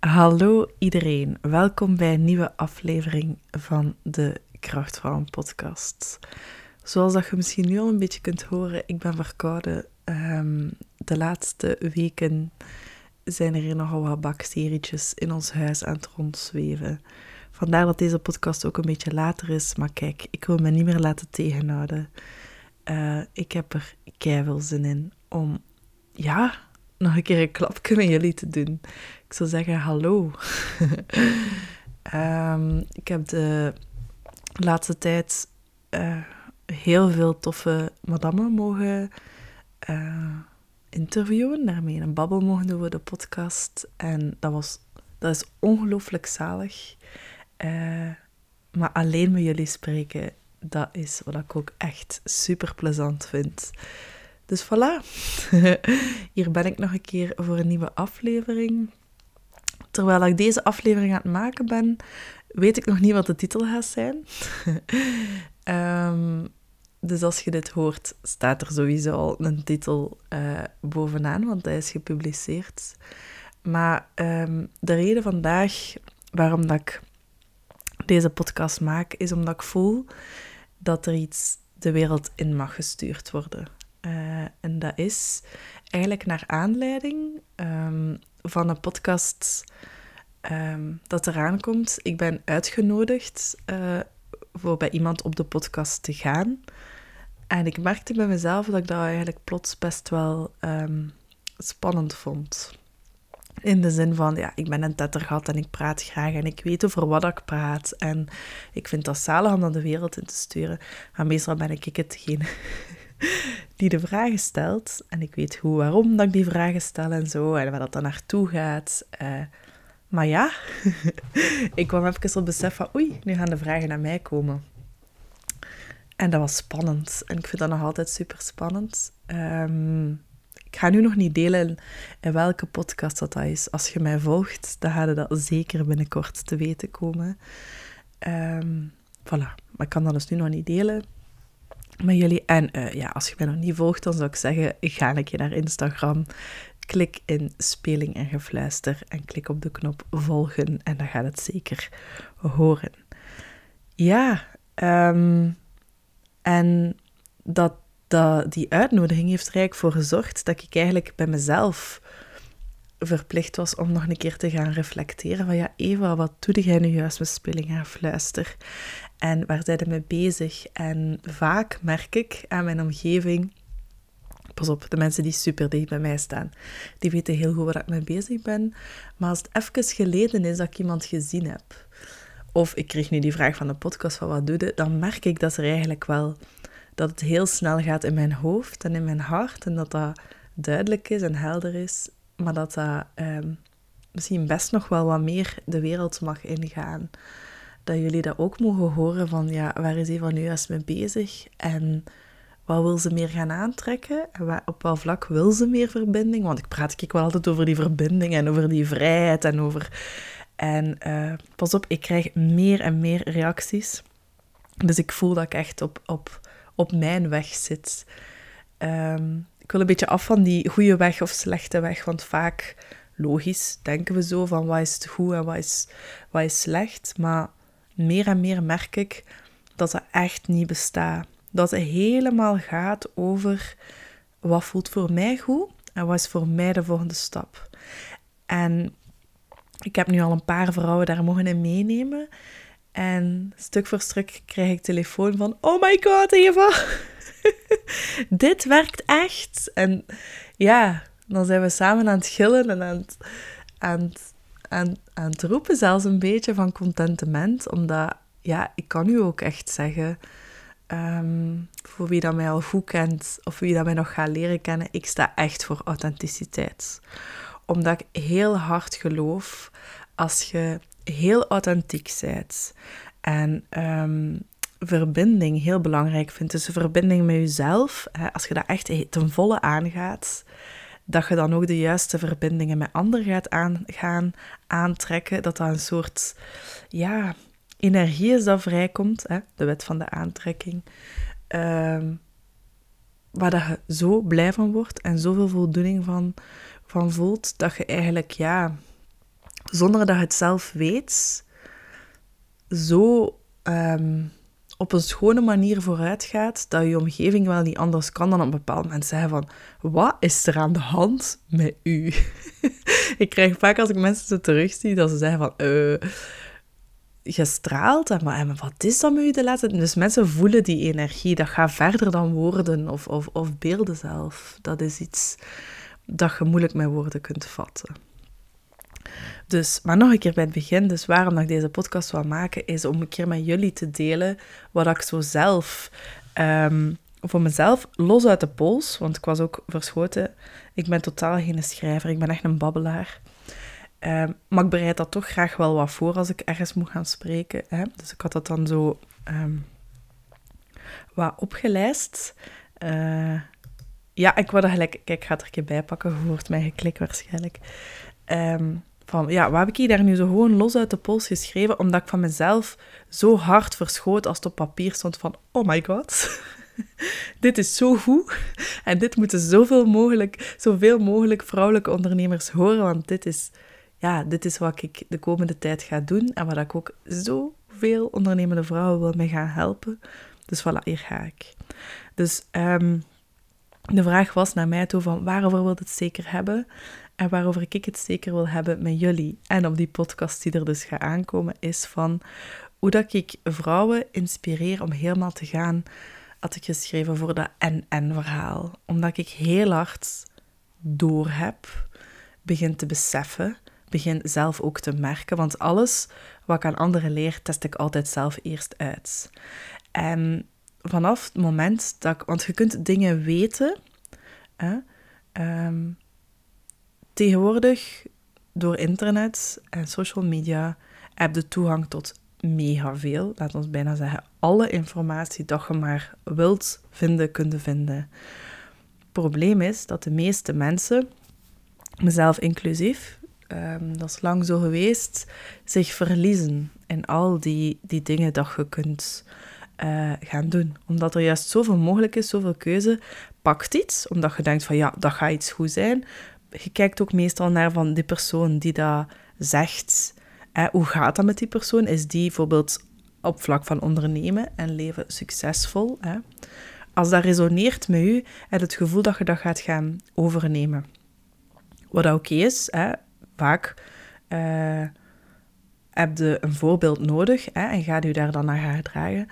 Hallo iedereen, welkom bij een nieuwe aflevering van de Krachtvrouwen podcast. Zoals dat je misschien nu al een beetje kunt horen, ik ben verkouden. Ehm, de laatste weken zijn er nogal wat bacterietjes in ons huis aan het rondzweven. Vandaar dat deze podcast ook een beetje later is, maar kijk, ik wil me niet meer laten tegenhouden. Uh, ik heb er keihard zin in om, ja, nog een keer een klapje met jullie te doen. Ik zou zeggen hallo. um, ik heb de laatste tijd uh, heel veel toffe madammen mogen uh, interviewen. Daarmee een babbel mogen doen voor de podcast. En dat, was, dat is ongelooflijk zalig. Uh, maar alleen met jullie spreken, dat is wat ik ook echt super plezant vind. Dus voilà, hier ben ik nog een keer voor een nieuwe aflevering. Terwijl ik deze aflevering aan het maken ben, weet ik nog niet wat de titel gaat zijn. um, dus als je dit hoort, staat er sowieso al een titel uh, bovenaan, want hij is gepubliceerd. Maar um, de reden vandaag waarom dat ik deze podcast maak, is omdat ik voel dat er iets de wereld in mag gestuurd worden. Uh, en dat is eigenlijk naar aanleiding um, van een podcast um, dat eraan komt. Ik ben uitgenodigd uh, voor bij iemand op de podcast te gaan. En ik merkte bij mezelf dat ik dat eigenlijk plots best wel um, spannend vond. In de zin van, ja, ik ben een tettergat en ik praat graag en ik weet over wat ik praat. En ik vind dat zalig om dat de wereld in te sturen. Maar meestal ben ik hetgeen die de vragen stelt. En ik weet hoe, waarom dat ik die vragen stel en zo. En waar dat dan naartoe gaat. Uh, maar ja, ik kwam even op besef van, oei, nu gaan de vragen naar mij komen. En dat was spannend. En ik vind dat nog altijd super spannend. Um, ik ga nu nog niet delen in welke podcast dat, dat is. Als je mij volgt, dan ga je dat zeker binnenkort te weten komen. Um, voilà. Maar ik kan dat dus nu nog niet delen met jullie. En uh, ja, als je mij nog niet volgt, dan zou ik zeggen, ga een keer naar Instagram. Klik in Speling en Gefluister en klik op de knop volgen. En dan gaat het zeker horen. Ja, um, en dat, dat, die uitnodiging heeft er eigenlijk voor gezorgd dat ik eigenlijk bij mezelf verplicht was om nog een keer te gaan reflecteren van ja, Eva, wat doe jij nu juist met speling en fluister? En waar zijn mee bezig? En vaak merk ik aan mijn omgeving, pas op, de mensen die super dicht bij mij staan, die weten heel goed waar ik mee bezig ben. Maar als het even geleden is dat ik iemand gezien heb, of ik kreeg nu die vraag van de podcast van wat doe je, dan merk ik dat er eigenlijk wel dat het heel snel gaat in mijn hoofd en in mijn hart en dat dat duidelijk is en helder is, maar dat dat um, misschien best nog wel wat meer de wereld mag ingaan. Dat jullie dat ook mogen horen van, ja, waar is Eva nu juist mee bezig en wat wil ze meer gaan aantrekken en op welk vlak wil ze meer verbinding? Want ik praat ik wel altijd over die verbinding en over die vrijheid en over en uh, pas op, ik krijg meer en meer reacties. Dus ik voel dat ik echt op, op, op mijn weg zit. Um, ik wil een beetje af van die goede weg of slechte weg, want vaak, logisch, denken we zo van wat is goed en wat is, wat is slecht. Maar meer en meer merk ik dat dat echt niet bestaat. Dat het helemaal gaat over wat voelt voor mij goed en wat is voor mij de volgende stap. En ik heb nu al een paar vrouwen daar mogen in meenemen. En stuk voor stuk krijg ik telefoon van: Oh my god, Eva! Dit werkt echt! En ja, dan zijn we samen aan het gillen en aan het, aan, aan roepen, zelfs een beetje van contentement. Omdat, ja, ik kan u ook echt zeggen. Um, voor wie dat mij al goed kent of wie dat mij nog gaat leren kennen, ik sta echt voor authenticiteit omdat ik heel hard geloof als je heel authentiek bent en um, verbinding heel belangrijk vindt. Dus verbinding met jezelf, hè, als je dat echt ten volle aangaat, dat je dan ook de juiste verbindingen met anderen gaat aan, gaan aantrekken. Dat dat een soort ja, energie is dat vrijkomt, hè, de wet van de aantrekking. Um, waar dat je zo blij van wordt en zoveel voldoening van van voelt, dat je eigenlijk, ja, zonder dat je het zelf weet, zo ehm, op een schone manier vooruit gaat, dat je omgeving wel niet anders kan dan op een bepaald moment zeggen van, wat is er aan de hand met u? ik krijg vaak als ik mensen zo terugzie, dat ze zeggen van, je straalt, en, maar, wat is dat met u de laatste Dus mensen voelen die energie, dat gaat verder dan woorden of, of, of beelden zelf. Dat is iets dat je moeilijk met woorden kunt vatten. Dus, maar nog een keer bij het begin, dus waarom ik deze podcast wil maken, is om een keer met jullie te delen wat ik zo zelf, um, voor mezelf, los uit de pols, want ik was ook verschoten. Ik ben totaal geen schrijver, ik ben echt een babbelaar. Um, maar ik bereid dat toch graag wel wat voor als ik ergens moet gaan spreken. Hè? Dus ik had dat dan zo um, wat opgelijst. Uh, ja, ik word er gelijk... Kijk, ik ga het er een keer bij pakken. Je hoort mij geklik waarschijnlijk. Um, van, ja, wat heb ik hier daar nu zo gewoon los uit de pols geschreven, omdat ik van mezelf zo hard verschoot als het op papier stond van, oh my god, dit is zo goed. En dit moeten zoveel mogelijk, zoveel mogelijk vrouwelijke ondernemers horen, want dit is, ja, dit is wat ik de komende tijd ga doen en wat ik ook zoveel ondernemende vrouwen wil mee gaan helpen. Dus voilà, hier ga ik. Dus um, de vraag was naar mij toe van waarover wil het zeker hebben? En waarover ik het zeker wil hebben met jullie en op die podcast die er dus gaat aankomen, is van hoe dat ik vrouwen inspireer om helemaal te gaan, had ik geschreven voor dat en-en-verhaal. Omdat ik heel hard door heb, begin te beseffen, begin zelf ook te merken. Want alles wat ik aan anderen leer, test ik altijd zelf eerst uit. En vanaf het moment dat ik... Want je kunt dingen weten... Hè, um, Tegenwoordig, door internet en social media, heb je toegang tot mega veel. Laat ons bijna zeggen, alle informatie dat je maar wilt vinden, kunnen vinden. Het probleem is dat de meeste mensen, mezelf inclusief, um, dat is lang zo geweest, zich verliezen in al die, die dingen dat je kunt uh, gaan doen. Omdat er juist zoveel mogelijk is, zoveel keuze. Pakt iets, omdat je denkt van ja, dat gaat iets goed zijn je kijkt ook meestal naar van die persoon die dat zegt. hoe gaat dat met die persoon? Is die bijvoorbeeld op vlak van ondernemen en leven succesvol? Hè? Als dat resoneert met u, heb het gevoel dat je dat gaat gaan overnemen. Wat oké is, hè? vaak uh, heb je een voorbeeld nodig hè? en gaat u daar dan naar gaan gedragen.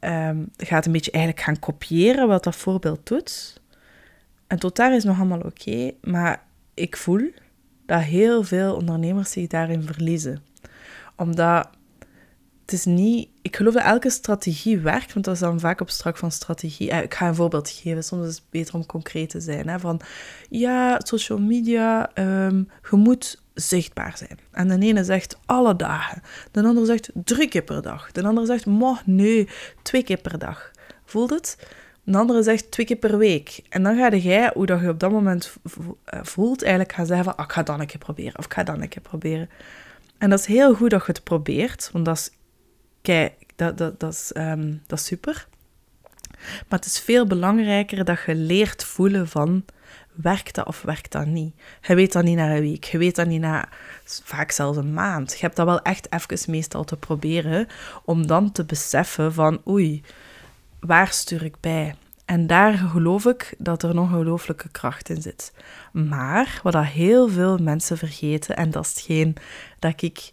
Um, gaat een beetje eigenlijk gaan kopiëren wat dat voorbeeld doet. En tot daar is nog allemaal oké, maar ik voel dat heel veel ondernemers zich daarin verliezen. Omdat het is niet... Ik geloof dat elke strategie werkt, want dat is dan vaak op strak van strategie. Eh, ik ga een voorbeeld geven, soms is het beter om concreet te zijn. Hè, van, ja, social media, um, je moet zichtbaar zijn. En de ene zegt alle dagen, de ander zegt drie keer per dag, de ander zegt, moh, nee, twee keer per dag. Voelt het? Een andere zegt twee keer per week. En dan ga jij, hoe dat je op dat moment eh, voelt, eigenlijk gaan zeggen van, ah, ik ga dan een keer proberen, of ik ga dan een keer proberen. En dat is heel goed dat je het probeert, want dat is, kijk, dat, dat, dat, is, um, dat super. Maar het is veel belangrijker dat je leert voelen van, werkt dat of werkt dat niet? Je weet dat niet na een week, je weet dat niet na vaak zelfs een maand. Je hebt dat wel echt even meestal te proberen, om dan te beseffen van, oei, waar stuur ik bij? En daar geloof ik dat er een ongelooflijke kracht in zit. Maar wat dat heel veel mensen vergeten, en dat is hetgeen dat ik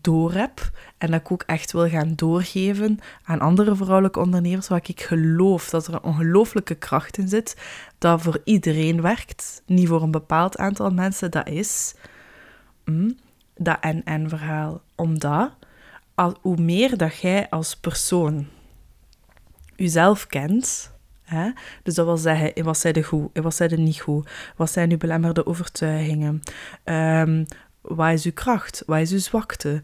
door heb en dat ik ook echt wil gaan doorgeven aan andere vrouwelijke ondernemers, waar ik geloof dat er een ongelooflijke kracht in zit, dat voor iedereen werkt, niet voor een bepaald aantal mensen, dat is mm, dat en-en-verhaal. Omdat, al, hoe meer dat jij als persoon uzelf kent. Hè? Dus dat wil zeggen, wat zijn de goed, wat zijn de niet goed? Wat zijn uw belemmerde overtuigingen? Um, wat is uw kracht? Wat is uw zwakte?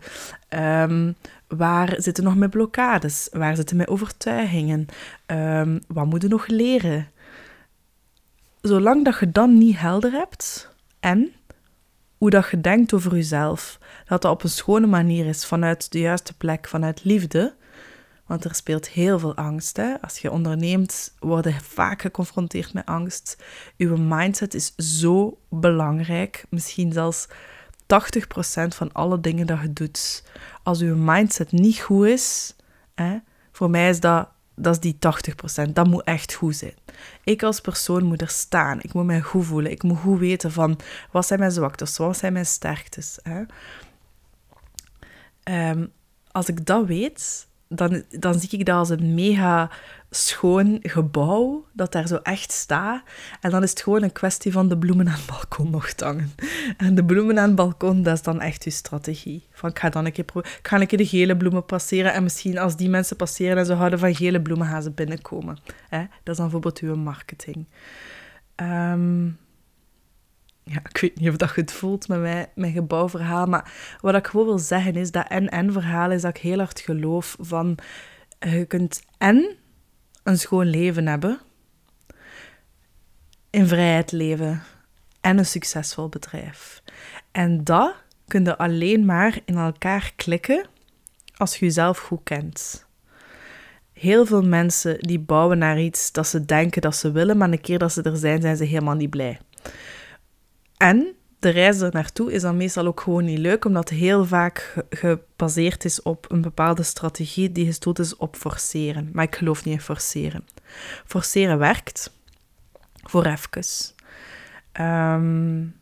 Um, waar zitten nog met blokkades? Waar zitten met overtuigingen? Um, wat moet je nog leren? Zolang dat je dan niet helder hebt en hoe dat je denkt over jezelf, dat dat op een schone manier is, vanuit de juiste plek, vanuit liefde, want er speelt heel veel angst. Hè? Als je onderneemt, word je vaak geconfronteerd met angst. Uw mindset is zo belangrijk. Misschien zelfs van alle dingen dat je doet. Als je mindset niet goed is, hè, voor mij is dat, dat is die 80%. Dat moet echt goed zijn. Ik als persoon moet er staan. Ik moet mij goed voelen. Ik moet goed weten van wat zijn mijn zwaktes, wat zijn mijn sterktes. Hè. Ehm, als ik dat weet, dan, dan zie ik dat als een mega schoon gebouw dat daar zo echt staat. En dan is het gewoon een kwestie van de bloemen aan het balkon te hangen. En de bloemen aan het balkon, dat is dan echt je strategie. Van, ik ga dan een keer, ik ga een keer de gele bloemen passeren en misschien als die mensen passeren en ze houden van gele bloemen, gaan ze binnenkomen. Hè? Dat is dan bijvoorbeeld uw marketing. Um, ja, ik weet niet of dat het voelt met mijn, mijn gebouwverhaal, maar wat ik gewoon wil zeggen is dat en-en-verhaal is dat ik heel hard geloof van je kunt en een schoon leven hebben, in vrijheid leven en een succesvol bedrijf. En dat kun je alleen maar in elkaar klikken als je jezelf goed kent. Heel veel mensen die bouwen naar iets dat ze denken dat ze willen, maar een keer dat ze er zijn, zijn ze helemaal niet blij. En de reis er naartoe is dan meestal ook gewoon niet leuk, omdat het heel vaak gebaseerd is op een bepaalde strategie die gestoeld is op forceren. Maar ik geloof niet in forceren. Forceren werkt voor even. Um,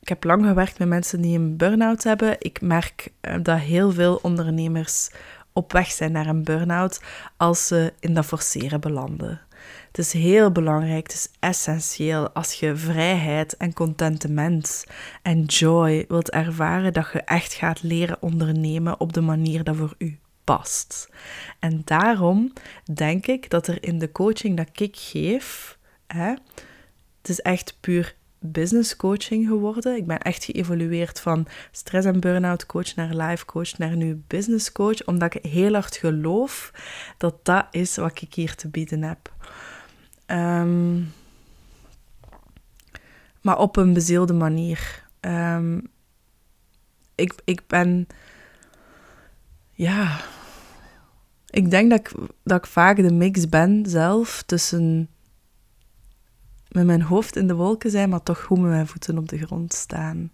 ik heb lang gewerkt met mensen die een burn-out hebben. Ik merk eh, dat heel veel ondernemers op weg zijn naar een burn-out als ze in dat forceren belanden. Het is heel belangrijk, het is essentieel als je vrijheid en contentement en joy wilt ervaren, dat je echt gaat leren ondernemen op de manier dat voor u past. En daarom denk ik dat er in de coaching dat ik geef, hè, het is echt puur business coaching geworden. Ik ben echt geëvolueerd van stress- en burn-out coach naar life coach naar nu business coach, omdat ik heel hard geloof dat dat is wat ik hier te bieden heb. Ehm, maar op een bezielde manier. Ehm, ik, ik ben. Ja. Ik denk dat ik, dat ik vaak de mix ben zelf tussen met mijn hoofd in de wolken zijn, maar toch goed met mijn voeten op de grond staan.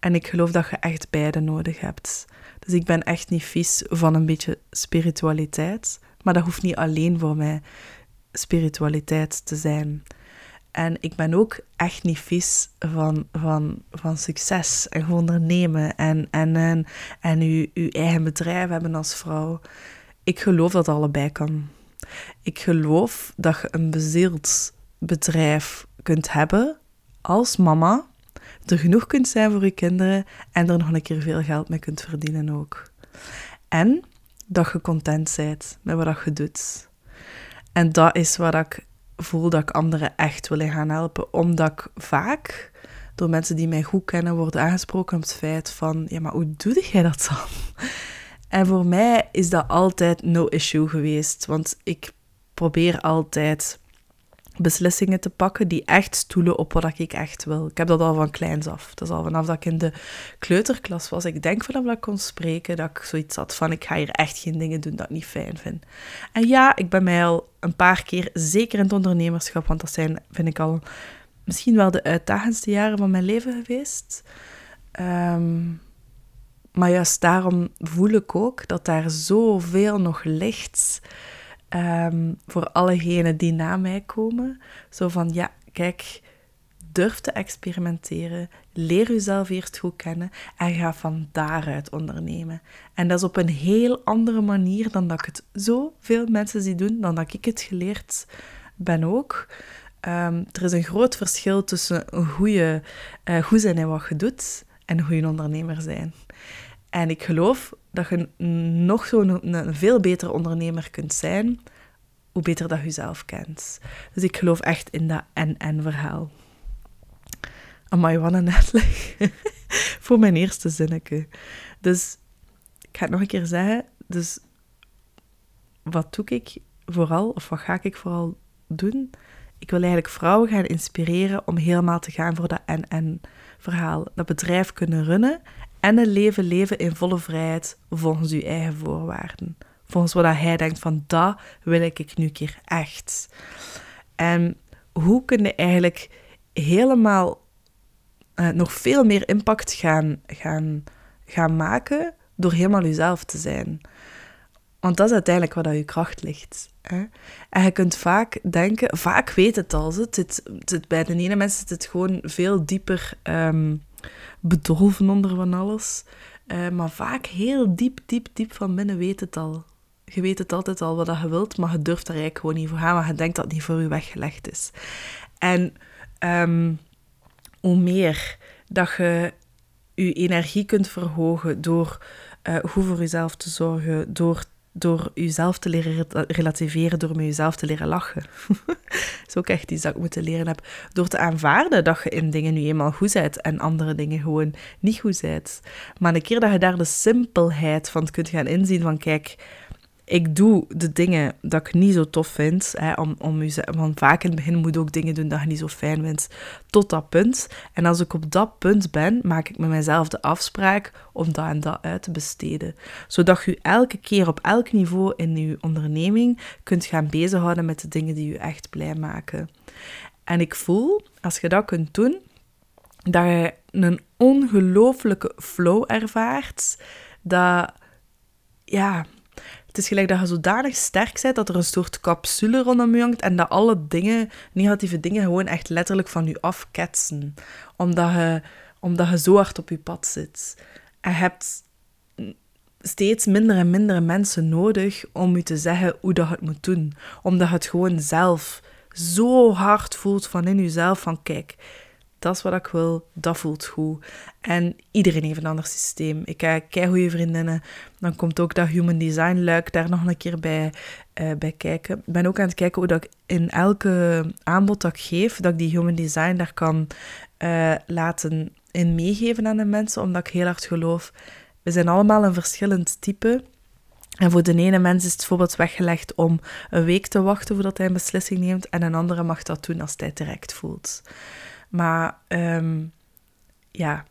En ik geloof dat je echt beide nodig hebt. Dus ik ben echt niet vies van een beetje spiritualiteit, maar dat hoeft niet alleen voor mij spiritualiteit te zijn. En ik ben ook echt niet vies van, van, van succes en ondernemen en, en, en, en uw, uw eigen bedrijf hebben als vrouw. Ik geloof dat allebei kan. Ik geloof dat je een bezield bedrijf kunt hebben als mama, er genoeg kunt zijn voor je kinderen en er nog een keer veel geld mee kunt verdienen ook. En dat je content bent met wat je doet. En dat is wat ik voel dat ik anderen echt wil gaan helpen. Omdat ik vaak door mensen die mij goed kennen worden aangesproken op het feit van... Ja, maar hoe doe jij dat dan? En voor mij is dat altijd no issue geweest. Want ik probeer altijd beslissingen te pakken die echt stoelen op wat ik echt wil. Ik heb dat al van kleins af. Dat is al vanaf dat ik in de kleuterklas was. Ik denk vanaf dat ik kon spreken, dat ik zoiets had van ik ga hier echt geen dingen doen dat ik niet fijn vind. En ja, ik ben mij al een paar keer, zeker in het ondernemerschap, want dat zijn, vind ik al, misschien wel de uitdagendste jaren van mijn leven geweest. Ehm, maar juist daarom voel ik ook dat daar zoveel nog ligt Ehm, voor allegenen die na mij komen. Zo van, ja, kijk, durf te experimenteren, leer jezelf eerst goed kennen en ga van daaruit ondernemen. En dat is op een heel andere manier dan dat ik het zoveel mensen zie doen, dan dat ik het geleerd ben ook. Um, er is een groot verschil tussen een goede, uh, goed zijn in wat je doet en een goede ondernemer zijn. En ik geloof dat je nog zo'n een veel betere ondernemer kunt zijn, hoe beter dat je jezelf kent. Dus ik geloof echt in dat en-en verhaal. Amai, wat een uitleg. Voor mijn eerste zinnetje. Dus, ik ga het nog een keer zeggen. Dus, wat doe ik vooral, of wat ga ik vooral doen? Ik wil eigenlijk vrouwen gaan inspireren om helemaal te gaan voor dat en-en verhaal. Dat bedrijf kunnen runnen en een leven leven in volle vrijheid volgens uw eigen voorwaarden. Volgens wat hij denkt van, dat wil ik nu keer echt. En hoe kun je eigenlijk helemaal eh, nog veel meer impact gaan, gaan, gaan maken door helemaal jezelf te zijn. Want dat is uiteindelijk waar dat je kracht ligt. Hè? En je kunt vaak denken, vaak weet het al, het het bij de ene mensen zit het gewoon veel dieper um, bedolven onder van alles. Uh, maar vaak heel diep, diep, diep van binnen weet het al. Je weet het altijd al wat je wilt, maar je durft er eigenlijk gewoon niet voor gaan, maar je denkt dat het niet voor je weggelegd is. En um, hoe meer dat je je energie kunt verhogen door uh, goed voor jezelf te zorgen, door door jezelf te leren relativeren, door met jezelf te leren lachen. dat is ook echt iets dat ik moeten leren heb. Door te aanvaarden dat je in dingen nu eenmaal goed bent en andere dingen gewoon niet goed bent. Maar een keer dat je daar de simpelheid van kunt gaan inzien van kijk, ik doe de dingen dat ik niet zo tof vind. Hè, om, om want vaak in het begin moet je ook dingen doen dat je niet zo fijn vindt. Tot dat punt. En als ik op dat punt ben, maak ik met mezelf de afspraak om dat en dat uit te besteden. Zodat je elke keer op elk niveau in je onderneming kunt gaan bezighouden met de dingen die je echt blij maken. En ik voel, als je dat kunt doen, dat je een ongelooflijke flow ervaart. Dat, ja, het is gelijk dat je zodanig sterk bent dat er een soort capsule rondom je hangt en dat alle dingen, negatieve dingen, gewoon echt letterlijk van je afketsen. Omdat je, omdat je zo hard op je pad zit. En je hebt steeds minder en minder mensen nodig om je te zeggen hoe dat je het moet doen. Omdat je het gewoon zelf zo hard voelt van in jezelf van kijk, dat is wat ik wil, dat voelt goed. En iedereen heeft een ander systeem. Ik heb goede vriendinnen. Dan komt ook dat human design luik daar nog een keer bij, uh, bij kijken. Ik ben ook aan het kijken hoe dat ik in elke aanbod dat ik geef, dat ik die human design daar kan uh, laten in meegeven aan de mensen, omdat ik heel hard geloof. We zijn allemaal een verschillend type. En voor de ene mens is het bijvoorbeeld weggelegd om een week te wachten voordat hij een beslissing neemt, en een andere mag dat doen als hij het direct voelt. Maar um, ja,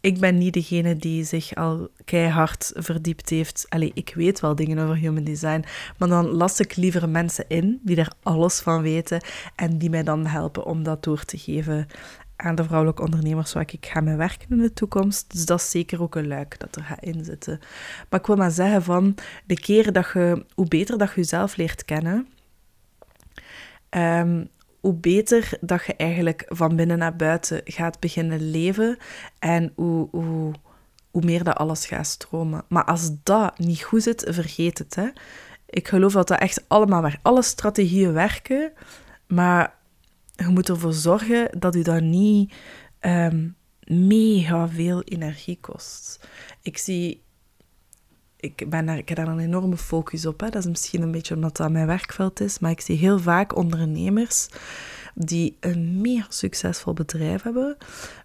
ik ben niet degene die zich al keihard verdiept heeft. Allee, ik weet wel dingen over human design, maar dan las ik liever mensen in die er alles van weten en die mij dan helpen om dat door te geven aan de vrouwelijke ondernemers waar ik ga mee werken in de toekomst. Dus dat is zeker ook een luik dat er gaat inzitten. Maar ik wil maar zeggen van, de keren dat je, hoe beter dat je jezelf leert kennen, um, hoe beter dat je eigenlijk van binnen naar buiten gaat beginnen leven en hoe, hoe, hoe meer dat alles gaat stromen. Maar als dat niet goed zit, vergeet het. Hè. Ik geloof dat dat echt allemaal waar alle strategieën werken, maar je moet ervoor zorgen dat u dat niet um, mega veel energie kost. Ik zie ik, ben daar, ik heb daar een enorme focus op. Hè. Dat is misschien een beetje omdat dat mijn werkveld is. Maar ik zie heel vaak ondernemers die een meer succesvol bedrijf hebben,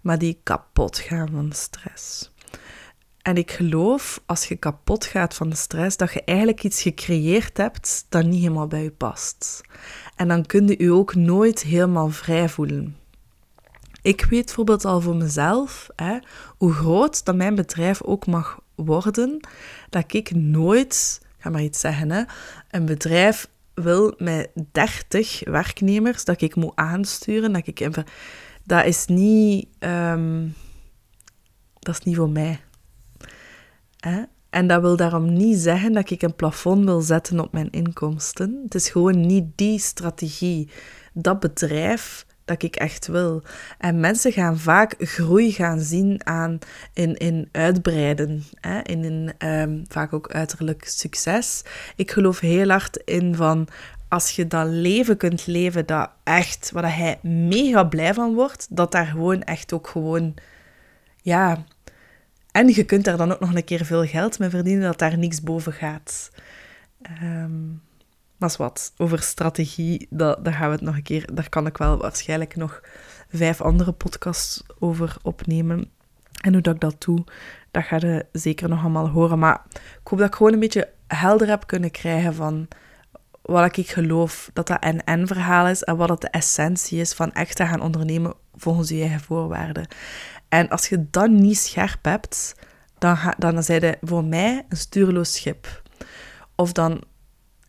maar die kapot gaan van stress. En ik geloof, als je kapot gaat van de stress, dat je eigenlijk iets gecreëerd hebt dat niet helemaal bij je past. En dan kun je je ook nooit helemaal vrij voelen. Ik weet bijvoorbeeld al voor mezelf hè, hoe groot dat mijn bedrijf ook mag worden, dat ik nooit, ga maar iets zeggen, hè, een bedrijf wil met 30 werknemers dat ik moet aansturen, dat ik even, dat is niet, um, dat is niet voor mij. Hè? En dat wil daarom niet zeggen dat ik een plafond wil zetten op mijn inkomsten. Het is gewoon niet die strategie. Dat bedrijf dat ik echt wil. En mensen gaan vaak groei gaan zien aan in, in uitbreiden, hè? in, in um, vaak ook uiterlijk succes. Ik geloof heel hard in van als je dat leven kunt leven, dat echt, waar hij mega blij van wordt, dat daar gewoon echt ook gewoon, ja. En je kunt daar dan ook nog een keer veel geld mee verdienen, dat daar niks boven gaat. Um, maar wat, over strategie, dat, daar gaan we het nog een keer, daar kan ik wel waarschijnlijk nog vijf andere podcasts over opnemen. En hoe dat ik dat doe, dat ga je zeker nog allemaal horen. Maar ik hoop dat ik gewoon een beetje helder heb kunnen krijgen van wat ik geloof dat dat een en verhaal is en wat dat de essentie is van echt te gaan ondernemen volgens je eigen voorwaarden. En als je dat niet scherp hebt, dan, ga, dan zijn voor mij een stuurloos schip. Of dan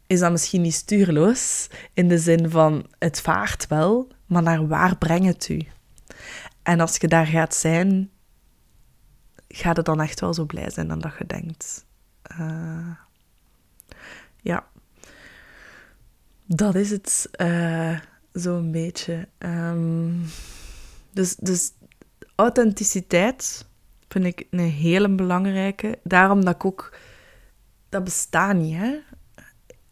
is dat misschien niet stuurloos, in de zin van het vaart wel, maar naar waar brengt het u? En als je daar gaat zijn, gaat het dan echt wel zo blij zijn dan dat je denkt. Uh, ja, dat is het uh, zo'n beetje. Um, dus, dus authenticiteit vind ik een hele belangrijke. Daarom dat ik ook... Dat bestaat niet, hè.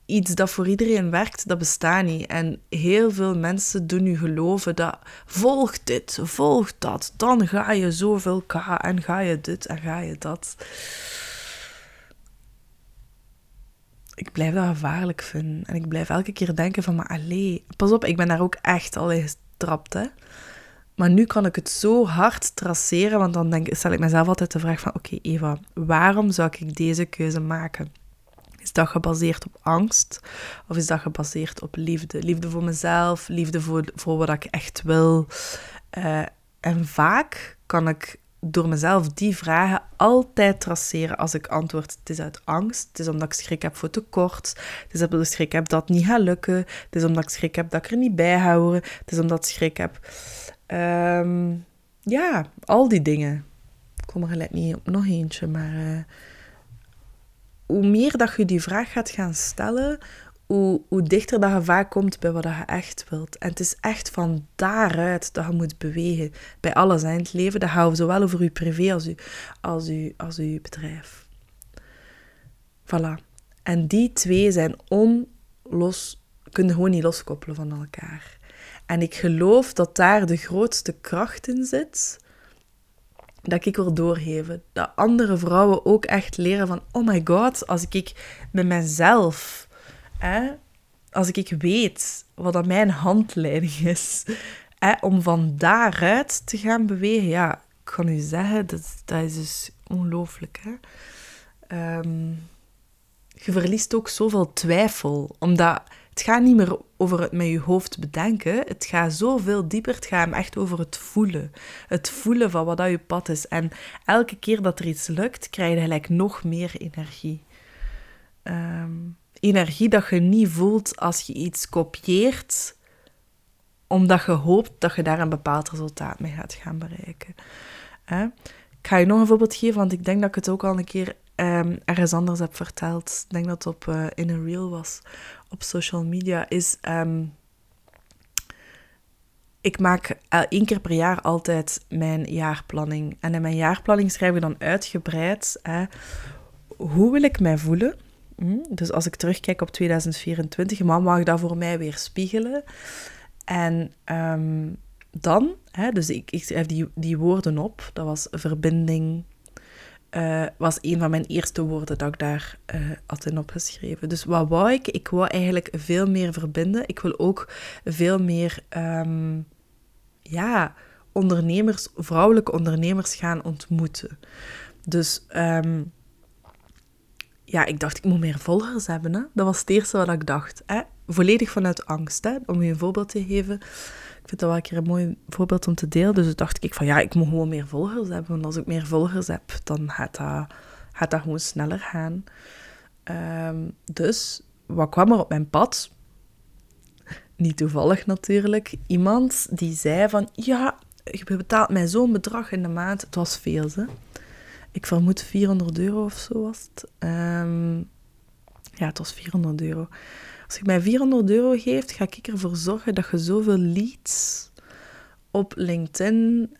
Iets dat voor iedereen werkt, dat bestaat niet. En heel veel mensen doen je geloven dat... Volg dit, volg dat. Dan ga je zoveel K en ga je dit en ga je dat. ik blijf dat gevaarlijk vinden. En ik blijf elke keer denken van, maar allee, pas op, ik ben daar ook echt al in gestrapt, hè. Maar nu kan ik het zo hard traceren, want dan denk, stel ik mezelf altijd de vraag van, oké Eva, waarom zou ik deze keuze maken? Dat gebaseerd op angst? Of is dat gebaseerd op liefde? Liefde voor mezelf, liefde voor, voor wat ik echt wil. Uh, en vaak kan ik door mezelf die vragen altijd traceren als ik antwoord. Het is uit angst, het is omdat ik schrik heb voor tekort, het is omdat ik schrik heb dat het niet gaat lukken, het is omdat ik schrik heb dat ik er niet bij ga horen, het is omdat ik schrik heb... Um, ja, al die dingen. Ik kom er gelijk niet op nog eentje, maar... Uh, hoe meer dat je die vraag gaat gaan stellen, hoe, hoe dichter dat je vaak komt bij wat je echt wilt. En het is echt van daaruit dat je moet bewegen. Bij alles in het leven. Dat gaat zowel over je privé als je, als je, als je bedrijf. Voilà. En die twee zijn onlos... Kunnen gewoon niet loskoppelen van elkaar. En ik geloof dat daar de grootste kracht in zit dat ik wil doorgeven. Dat andere vrouwen ook echt leren van, oh my god, als ik met mezelf als ik weet wat dat mijn handleiding is, hè, om van daaruit te gaan bewegen, ja, ik kan u zeggen, dat, dat is dus ongelooflijk. Ehm, je verliest ook zoveel twijfel, omdat het gaat niet meer over het met je hoofd bedenken. Het gaat zoveel dieper. Het gaat echt over het voelen. Het voelen van wat dat je pad is. En elke keer dat er iets lukt, krijg je gelijk nog meer energie. Um, energie dat je niet voelt als je iets kopieert, omdat je hoopt dat je daar een bepaald resultaat mee gaat gaan bereiken. Ik ga je nog een voorbeeld geven, want ik denk dat ik het ook al een keer um, ergens anders heb verteld. Ik denk dat het op, uh, in een reel was op social media. Is, um, ik maak uh, één keer per jaar altijd mijn jaarplanning. En in mijn jaarplanning schrijf ik dan uitgebreid hoe wil ik mij voelen Hm? Dus als ik terugkijk op 2024, wat mag dat voor mij weer spiegelen? En um, dan, hè, dus ik, ik schrijf die, die woorden op. Dat was verbinding, uh, was een van mijn eerste woorden dat ik daar uh, had in opgeschreven. Dus wat wou ik? Ik wou eigenlijk veel meer verbinden. Ik wil ook veel meer, um, ja, ondernemers, vrouwelijke ondernemers gaan ontmoeten. Dus um, ja, ik dacht, ik moet meer volgers hebben. Hè? Dat was het eerste wat ik dacht. Hè? Volledig vanuit angst, hè? om je een voorbeeld te geven. Ik vind dat wel een keer een mooi voorbeeld om te delen. Dus toen dacht ik van, ja, ik moet gewoon meer volgers hebben. Want als ik meer volgers heb, dan gaat dat, gaat dat gewoon sneller gaan. Um, dus, wat kwam er op mijn pad? Niet toevallig natuurlijk. Iemand die zei van, ja, je betaalt mij zo'n bedrag in de maand. Het was veel, hè ik vermoed 400 euro of zo was het. Um, ja, het was 400 euro. Als je mij 400 euro geeft, ga ik ervoor zorgen dat je zoveel leads op LinkedIn,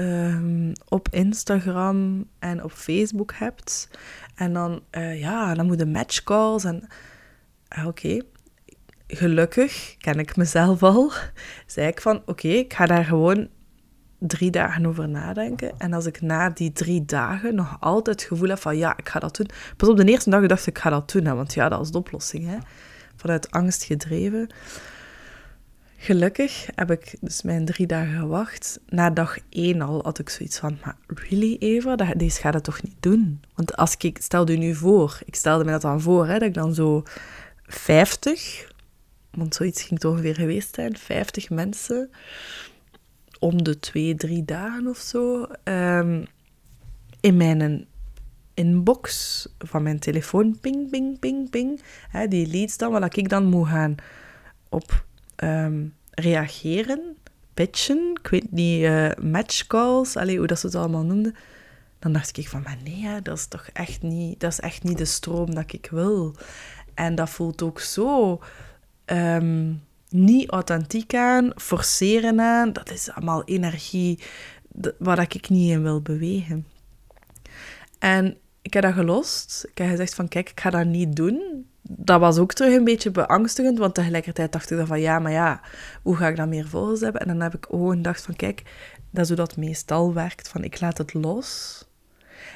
um, op Instagram en op Facebook hebt. En dan, uh, ja, dan moeten matchcalls en... Uh, Oké, gelukkig ken ik mezelf al. Zei ik van, oké, ik ga daar gewoon drie dagen over nadenken. En als ik na die drie dagen nog altijd het gevoel heb van ja, ik ga dat doen. Pas op de eerste dag dacht ik, ik ga dat doen, hè, want ja, dat is de oplossing. Hè. Vanuit angst gedreven. Gelukkig heb ik dus mijn drie dagen gewacht. Na dag één al had ik zoiets van, maar really Eva, dat, deze gaat het toch niet doen? Want als ik, stelde nu voor, ik stelde me dat dan voor, hè, dat ik dan zo 50, want zoiets ging het ongeveer geweest zijn, 50 mensen om de twee, drie dagen of zo um, in mijn inbox van mijn telefoon, ping, ping, ping, ping, hè, die leads dan, waar ik dan moet gaan op um, reageren, pitchen. Ik weet niet, uh, matchcalls, allee, hoe dat ze het allemaal noemden. Dan dacht ik van, maar nee, dat is toch echt niet, dat is echt niet de stroom dat ik wil. En dat voelt ook zo ehm, niet authentiek aan, forceren aan. Dat is allemaal energie waar ik niet in wil bewegen. En ik heb dat gelost. Ik heb gezegd van, kijk, ik ga dat niet doen. Dat was ook terug een beetje beangstigend, want tegelijkertijd dacht ik dan van, ja, maar ja, hoe ga ik dan meer volgers hebben? En dan heb ik gewoon gedacht van, kijk, dat is hoe dat meestal werkt. Van, ik laat het los.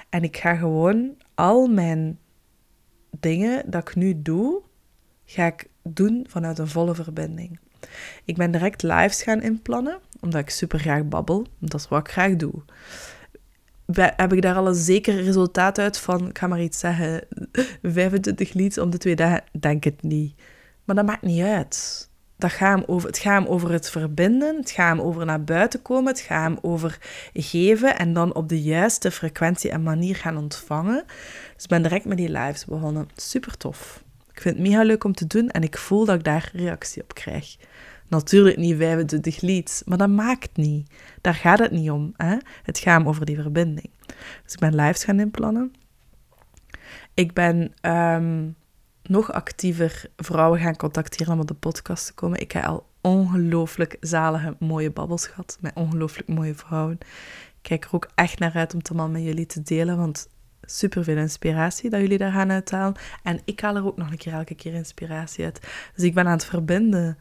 En ik ga gewoon al mijn dingen dat ik nu doe, ga ik doen vanuit een volle verbinding. Ik ben direct lives gaan inplannen, omdat ik super graag babbel. Dat is wat ik graag doe. Heb ik daar al een zeker resultaat uit van, ik ga maar iets zeggen, 25 leads om de twee dagen? Denk het niet. Maar dat maakt niet uit. Dat gaat over, het gaat over het verbinden, het gaat over naar buiten komen, het gaat over geven en dan op de juiste frequentie en manier gaan ontvangen. Dus ik ben direct met die lives begonnen. Super tof. Ik vind het mega leuk om te doen en ik voel dat ik daar reactie op krijg. Natuurlijk niet 25 leads, maar dat maakt niet. Daar gaat het niet om. Hè? Het gaat over die verbinding. Dus ik ben lives gaan inplannen. Ik ben ehm, nog actiever vrouwen gaan contacteren om op de podcast te komen. Ik heb al ongelooflijk zalige, mooie babbels gehad met ongelooflijk mooie vrouwen. Ik kijk er ook echt naar uit om het allemaal met jullie te delen, want super veel inspiratie dat jullie daar gaan uithalen. En ik haal er ook nog een keer elke keer inspiratie uit. Dus ik ben aan het verbinden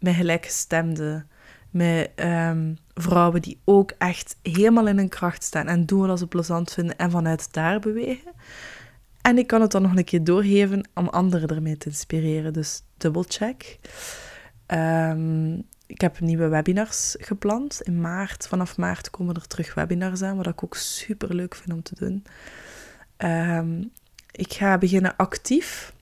met gelijkgestemden, met um, vrouwen die ook echt helemaal in hun kracht staan en doen wat ze plezant vinden en vanuit daar bewegen. En ik kan het dan nog een keer doorgeven om anderen ermee te inspireren. Dus dubbelcheck. Um, ik heb nieuwe webinars gepland. In maart, vanaf maart komen er terug webinars aan, wat ik ook super leuk vind om te doen. Um, ik ga beginnen actief.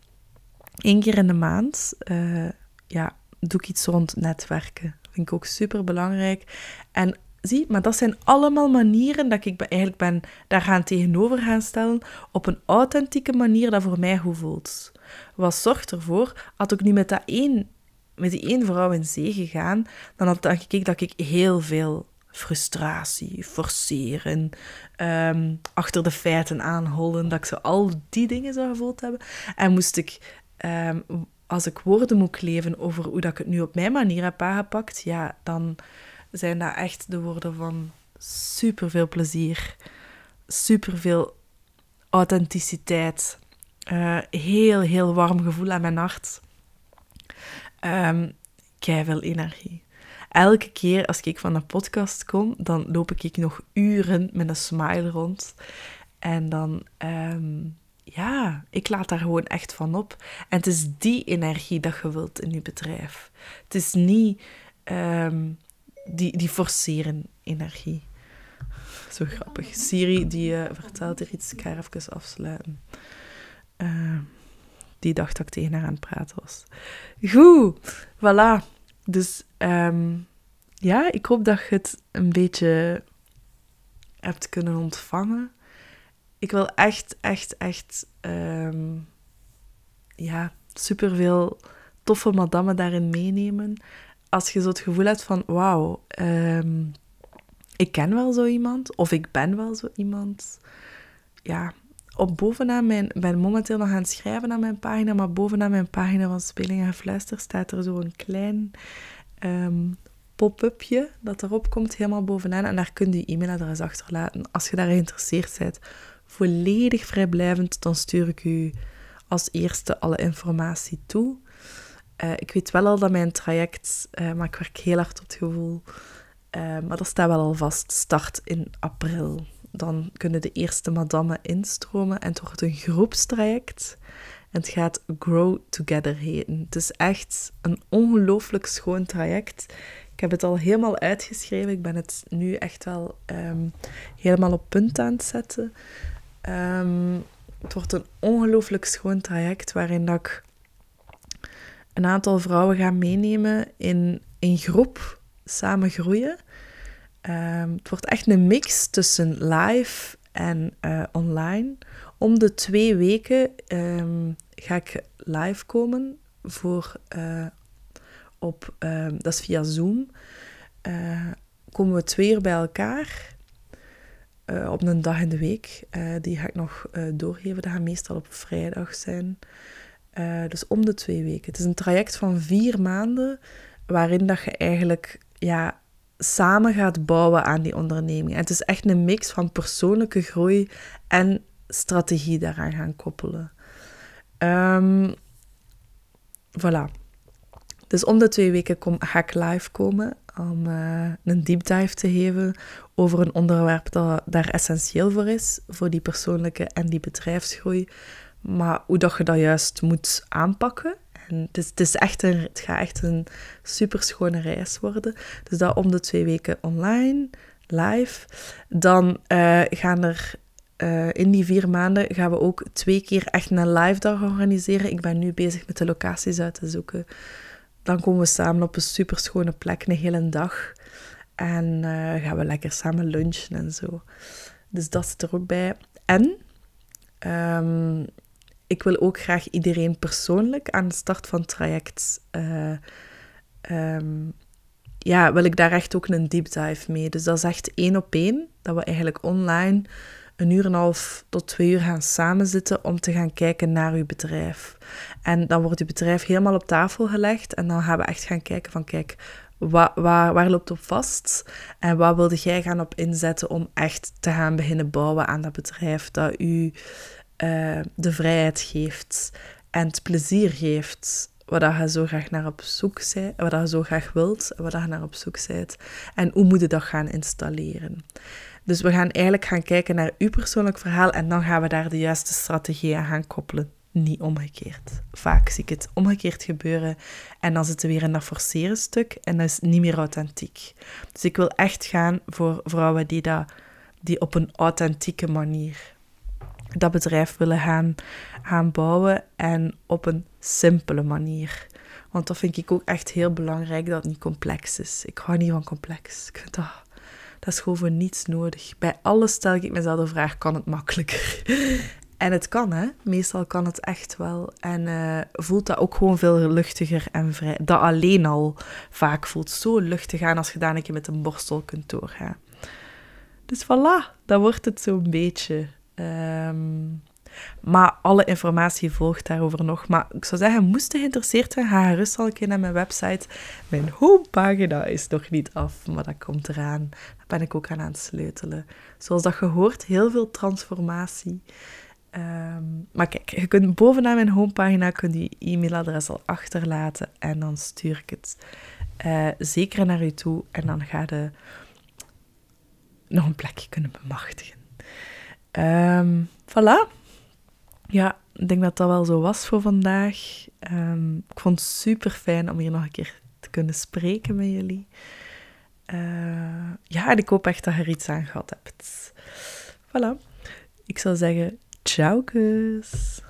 Eén keer in de maand. Uh, ja, doe ik iets rond netwerken. Vind ik ook super belangrijk. En zie, maar dat zijn allemaal manieren dat ik eigenlijk ben daar gaan tegenover gaan stellen op een authentieke manier dat voor mij goed voelt. Wat zorgt ervoor, had ik nu met, dat één, met die één vrouw in zee gegaan, dan had ik dat ik heel veel frustratie, forceren, um, achter de feiten aanhollen, dat ik zo al die dingen zou gevoeld hebben. En moest ik um, als ik woorden moet kleven over hoe dat ik het nu op mijn manier heb aangepakt, ja, dan zijn dat echt de woorden van superveel plezier, superveel authenticiteit, uh, heel, heel warm gevoel aan mijn hart. Um, veel energie. Elke keer als ik van een podcast kom, dan loop ik nog uren met een smile rond. En dan um, ja, ik laat daar gewoon echt van op. En het is die energie dat je wilt in je bedrijf. Het is niet um, die, die forceren energie. Zo grappig. Siri die uh, vertelt er iets. Ik ga even afsluiten. Uh, die dacht dat ik tegen haar aan het praten was. Goed, voilà. Dus um, ja, ik hoop dat je het een beetje hebt kunnen ontvangen ik wil echt, echt, echt um, ja, superveel toffe madammen daarin meenemen. Als je zo het gevoel hebt van, wauw, um, ik ken wel zo iemand, of ik ben wel zo iemand. Ja, op bovenaan mijn, ben momenteel nog aan het schrijven aan mijn pagina, maar bovenaan mijn pagina van Speling en Fluister staat er zo een klein um, pop-upje dat erop komt, helemaal bovenaan. En daar kun je je e-mailadres achterlaten als je daar geïnteresseerd bent volledig vrijblijvend, dan stuur ik u als eerste alle informatie toe. Uh, ik weet wel al dat mijn traject, uh, maar ik werk heel hard op het gevoel, uh, maar dat staat wel al vast, start in april. Dan kunnen de eerste madammen instromen en het wordt een groepstraject. En het gaat Grow Together heten. Het is echt een ongelooflijk schoon traject. Ik heb het al helemaal uitgeschreven. Ik ben het nu echt wel um, helemaal op punt aan het zetten. Um, het wordt een ongelooflijk schoon traject waarin dat ik een aantal vrouwen ga meenemen in een groep samen groeien. Um, het wordt echt een mix tussen live en uh, online. Om de twee weken um, ga ik live komen voor, uh, op, dat is via Zoom. eh, komen we twee uur bij elkaar uh, op een dag in de week. Uh, die ga ik nog doorgeven. Dat gaat meestal op vrijdag zijn. dus om de twee weken. Het is een traject van vier maanden waarin dat je eigenlijk ja, samen gaat bouwen aan die onderneming. En het is echt een mix van persoonlijke groei en strategie daaraan gaan koppelen. Um, voilà. Dus om de twee weken kom, ga ik live komen om uh, een deep dive te geven over een onderwerp dat daar essentieel voor is, voor die persoonlijke en die bedrijfsgroei. Maar hoe dat je dat juist moet aanpakken. En het, is, het, is echt een, het gaat echt een superschone reis worden. Dus dat om de twee weken online, live. Dan uh, gaan er uh, in die vier maanden gaan we ook twee keer echt een live dag organiseren. Ik ben nu bezig met de locaties uit te zoeken dan komen we samen op een super schone plek, een hele dag. En uh, gaan we lekker samen lunchen en zo. Dus dat zit er ook bij. En um, ik wil ook graag iedereen persoonlijk aan de start van het traject. Uh, um, ja, wil ik daar echt ook een deep dive mee. Dus dat is echt één op één. Dat we eigenlijk online een uur en een half tot twee uur gaan samenzitten om te gaan kijken naar uw bedrijf. En dan wordt uw bedrijf helemaal op tafel gelegd en dan gaan we echt gaan kijken van kijk, waar, waar, waar loopt op vast en wat wilde jij gaan op inzetten om echt te gaan beginnen bouwen aan dat bedrijf dat u uh, de vrijheid geeft en het plezier geeft waar je zo graag naar op zoek bent, wat je zo graag wilt, waar je naar op zoek bent. En hoe moet je dat gaan installeren? Dus we gaan eigenlijk gaan kijken naar uw persoonlijk verhaal en dan gaan we daar de juiste strategie aan gaan koppelen. Niet omgekeerd. Vaak zie ik het omgekeerd gebeuren en dan zitten we weer in dat forceren stuk en dat is niet meer authentiek. Dus ik wil echt gaan voor vrouwen die, dat, die op een authentieke manier dat bedrijf willen gaan, gaan bouwen en op een simpele manier. Want dat vind ik ook echt heel belangrijk dat het niet complex is. Ik hou niet van complex. Ik vind dat dat is gewoon voor niets nodig. Bij alles stel ik mezelf de vraag, kan het makkelijker? en het kan, hè. Meestal kan het echt wel. En uh, voelt dat ook gewoon veel luchtiger en vrij. Dat alleen al vaak voelt zo luchtig aan als je daar een keer met een borstel kunt doorgaan. Dus voilà, dat wordt het zo'n beetje. Um, maar alle informatie volgt daarover nog. Maar ik zou zeggen, moest je geïnteresseerd zijn, ga gerust al een keer naar mijn website. Mijn homepagina is nog niet af, maar dat komt eraan. Ben ik ook aan aan het sleutelen. Zoals dat je hoort, heel veel transformatie. Um, maar kijk, je kunt bovenaan mijn homepagina kun je e-mailadres al achterlaten en dan stuur ik het uh, zeker naar u toe en dan ga je nog een plekje kunnen bemachtigen. Um, voilà. Ja, ik denk dat dat wel zo was voor vandaag. Um, ik vond het super fijn om hier nog een keer te kunnen spreken met jullie. Uh, ja, en ik hoop echt dat je er iets aan gehad hebt. Voilà. Ik zou zeggen, ciao kus.